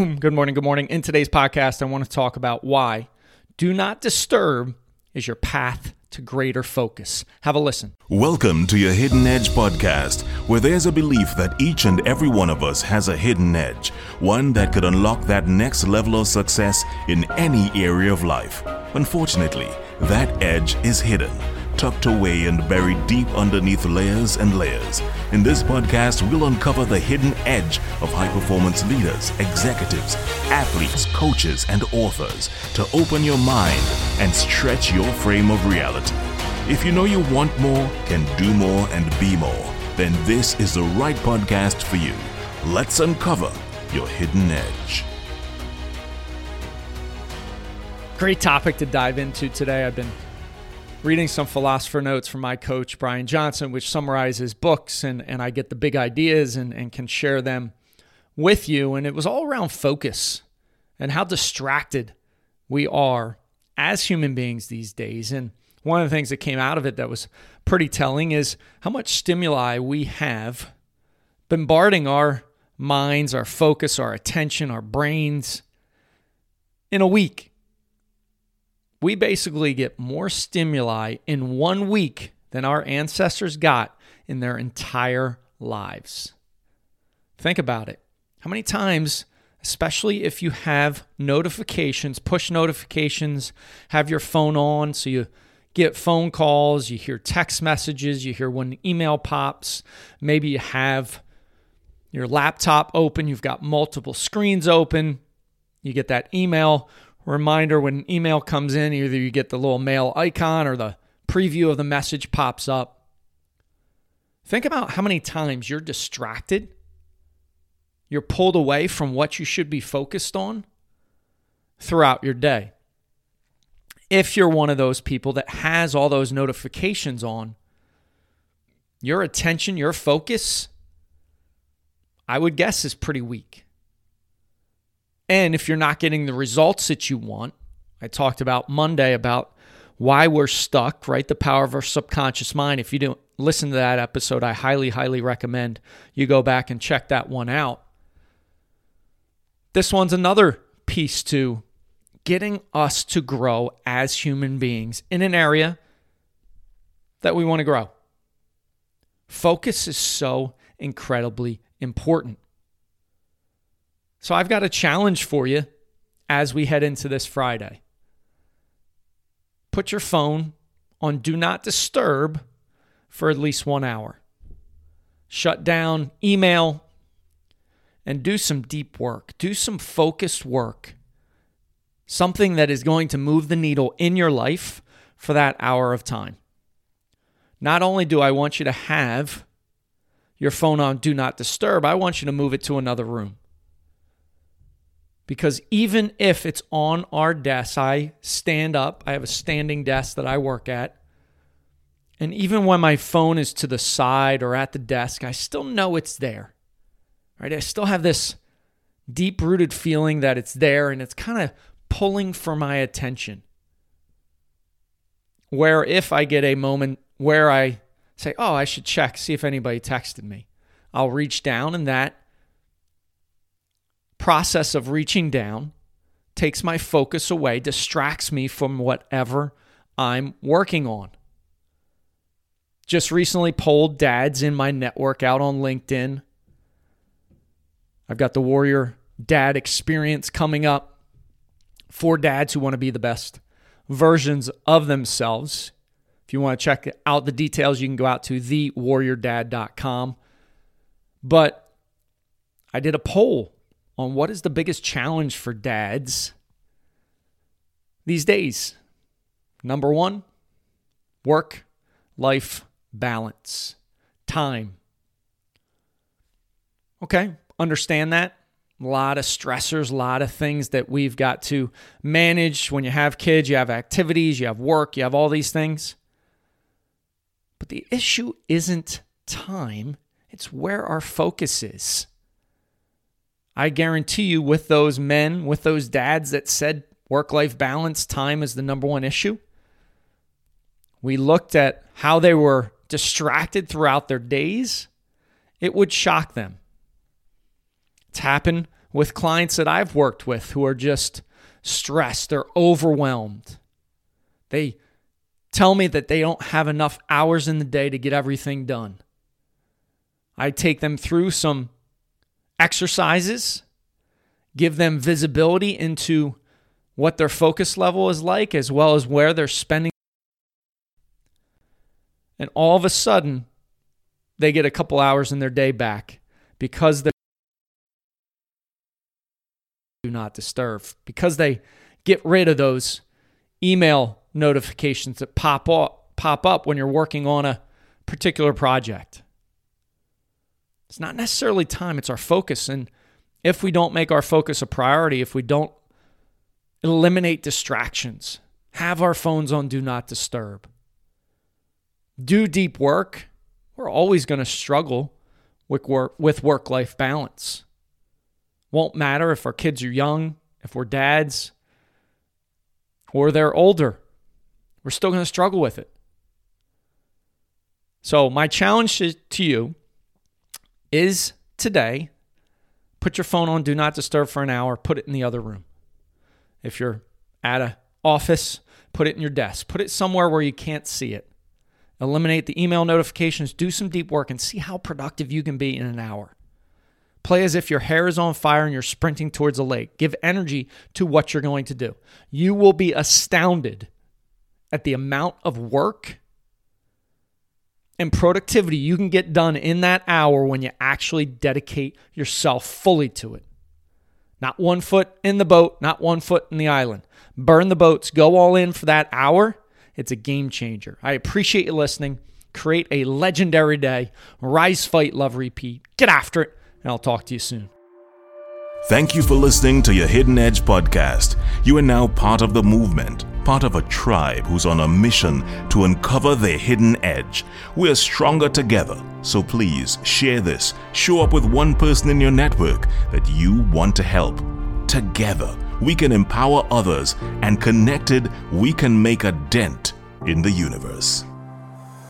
good morning. Good morning. In today's podcast, I want to talk about why do not disturb is your path to greater focus. Have a listen. Welcome to your Hidden Edge podcast, where there's a belief that each and every one of us has a hidden edge, one that could unlock that next level of success in any area of life. Unfortunately, that edge is hidden tucked away and buried deep underneath layers and layers. In this podcast, we'll uncover the hidden edge of high performance leaders, executives, athletes, coaches, and authors to open your mind and stretch your frame of reality. If you know you want more, can do more, and be more, then this is the right podcast for you. Let's uncover your hidden edge. Great topic to dive into today. I've been reading some philosopher notes from my coach, Brian Johnson, which summarizes books, and, and I get the big ideas and, and can share them with you. And it was all around focus and how distracted we are as human beings these days. And one of the things that came out of it that was pretty telling is how much stimuli we have bombarding our minds, our focus, our attention, our brains in a week we basically get more stimuli in one week than our ancestors got in their entire lives. Think about it. How many times, especially if you have notifications, push notifications, have your phone on so you get phone calls, you hear text messages, you hear when email pops, maybe you have your laptop open, you've got multiple screens open, you get that email reminder when an email comes in, either you get the little mail icon or the preview of the message pops up. Think about how many times you're distracted, you're pulled away from what you should be focused on throughout your day. If you're one of those people that has all those notifications on, your attention, your focus, I would guess is pretty weak. And if you're not getting the results that you want, I talked about Monday about why we're stuck, right? The power of our subconscious mind. If you don't listen to that episode, I highly, highly recommend you go back and check that one out. This one's another piece to getting us to grow as human beings in an area that we want to grow. Focus is so incredibly important. So I've got a challenge for you as we head into this Friday. Put your phone on do not disturb for at least one hour. Shut down email and do some deep work. Do some focused work. Something that is going to move the needle in your life for that hour of time. Not only do I want you to have your phone on do not disturb, I want you to move it to another room. Because even if it's on our desk, I stand up, I have a standing desk that I work at. And even when my phone is to the side or at the desk, I still know it's there. Right? I still have this deep rooted feeling that it's there and it's kind of pulling for my attention. Where if I get a moment where I say, oh, I should check, see if anybody texted me, I'll reach down and that process of reaching down takes my focus away, distracts me from whatever I'm working on. Just recently polled dads in my network out on LinkedIn. I've got the Warrior Dad Experience coming up for dads who want to be the best versions of themselves. If you want to check out the details, you can go out to thewarriordad.com. But I did a poll on what is the biggest challenge for dads these days. Number one, work life balance, time. Okay, understand that. A lot of stressors, a lot of things that we've got to manage. When you have kids, you have activities, you have work, you have all these things. But the issue isn't time, it's where our focus is. I guarantee you, with those men, with those dads that said work life balance, time is the number one issue, we looked at how they were distracted throughout their days, it would shock them. It's happened with clients that I've worked with who are just stressed, they're overwhelmed. They tell me that they don't have enough hours in the day to get everything done. I take them through some exercises, give them visibility into what their focus level is like, as well as where they're spending. And all of a sudden, they get a couple hours in their day back because they do not disturb, because they get rid of those email notifications that pop up, pop up when you're working on a particular project. It's not necessarily time, it's our focus. And if we don't make our focus a priority, if we don't eliminate distractions, have our phones on do not disturb, do deep work, we're always going to struggle with work with work life balance. Won't matter if our kids are young, if we're dads, or they're older. We're still going to struggle with it. So, my challenge to you is today put your phone on do not disturb for an hour, put it in the other room. If you're at a office, put it in your desk. Put it somewhere where you can't see it. Eliminate the email notifications, do some deep work and see how productive you can be in an hour. Play as if your hair is on fire and you're sprinting towards a lake. Give energy to what you're going to do. You will be astounded at the amount of work and productivity you can get done in that hour when you actually dedicate yourself fully to it. Not one foot in the boat, not one foot in the island. Burn the boats, go all in for that hour. It's a game changer. I appreciate you listening. Create a legendary day. Rise, fight, love, repeat. Get after it, and I'll talk to you soon. Thank you for listening to your Hidden Edge podcast. You are now part of the movement part of a tribe who's on a mission to uncover their hidden edge. We're stronger together, so please share this. Show up with one person in your network that you want to help. Together, we can empower others, and connected, we can make a dent in the universe.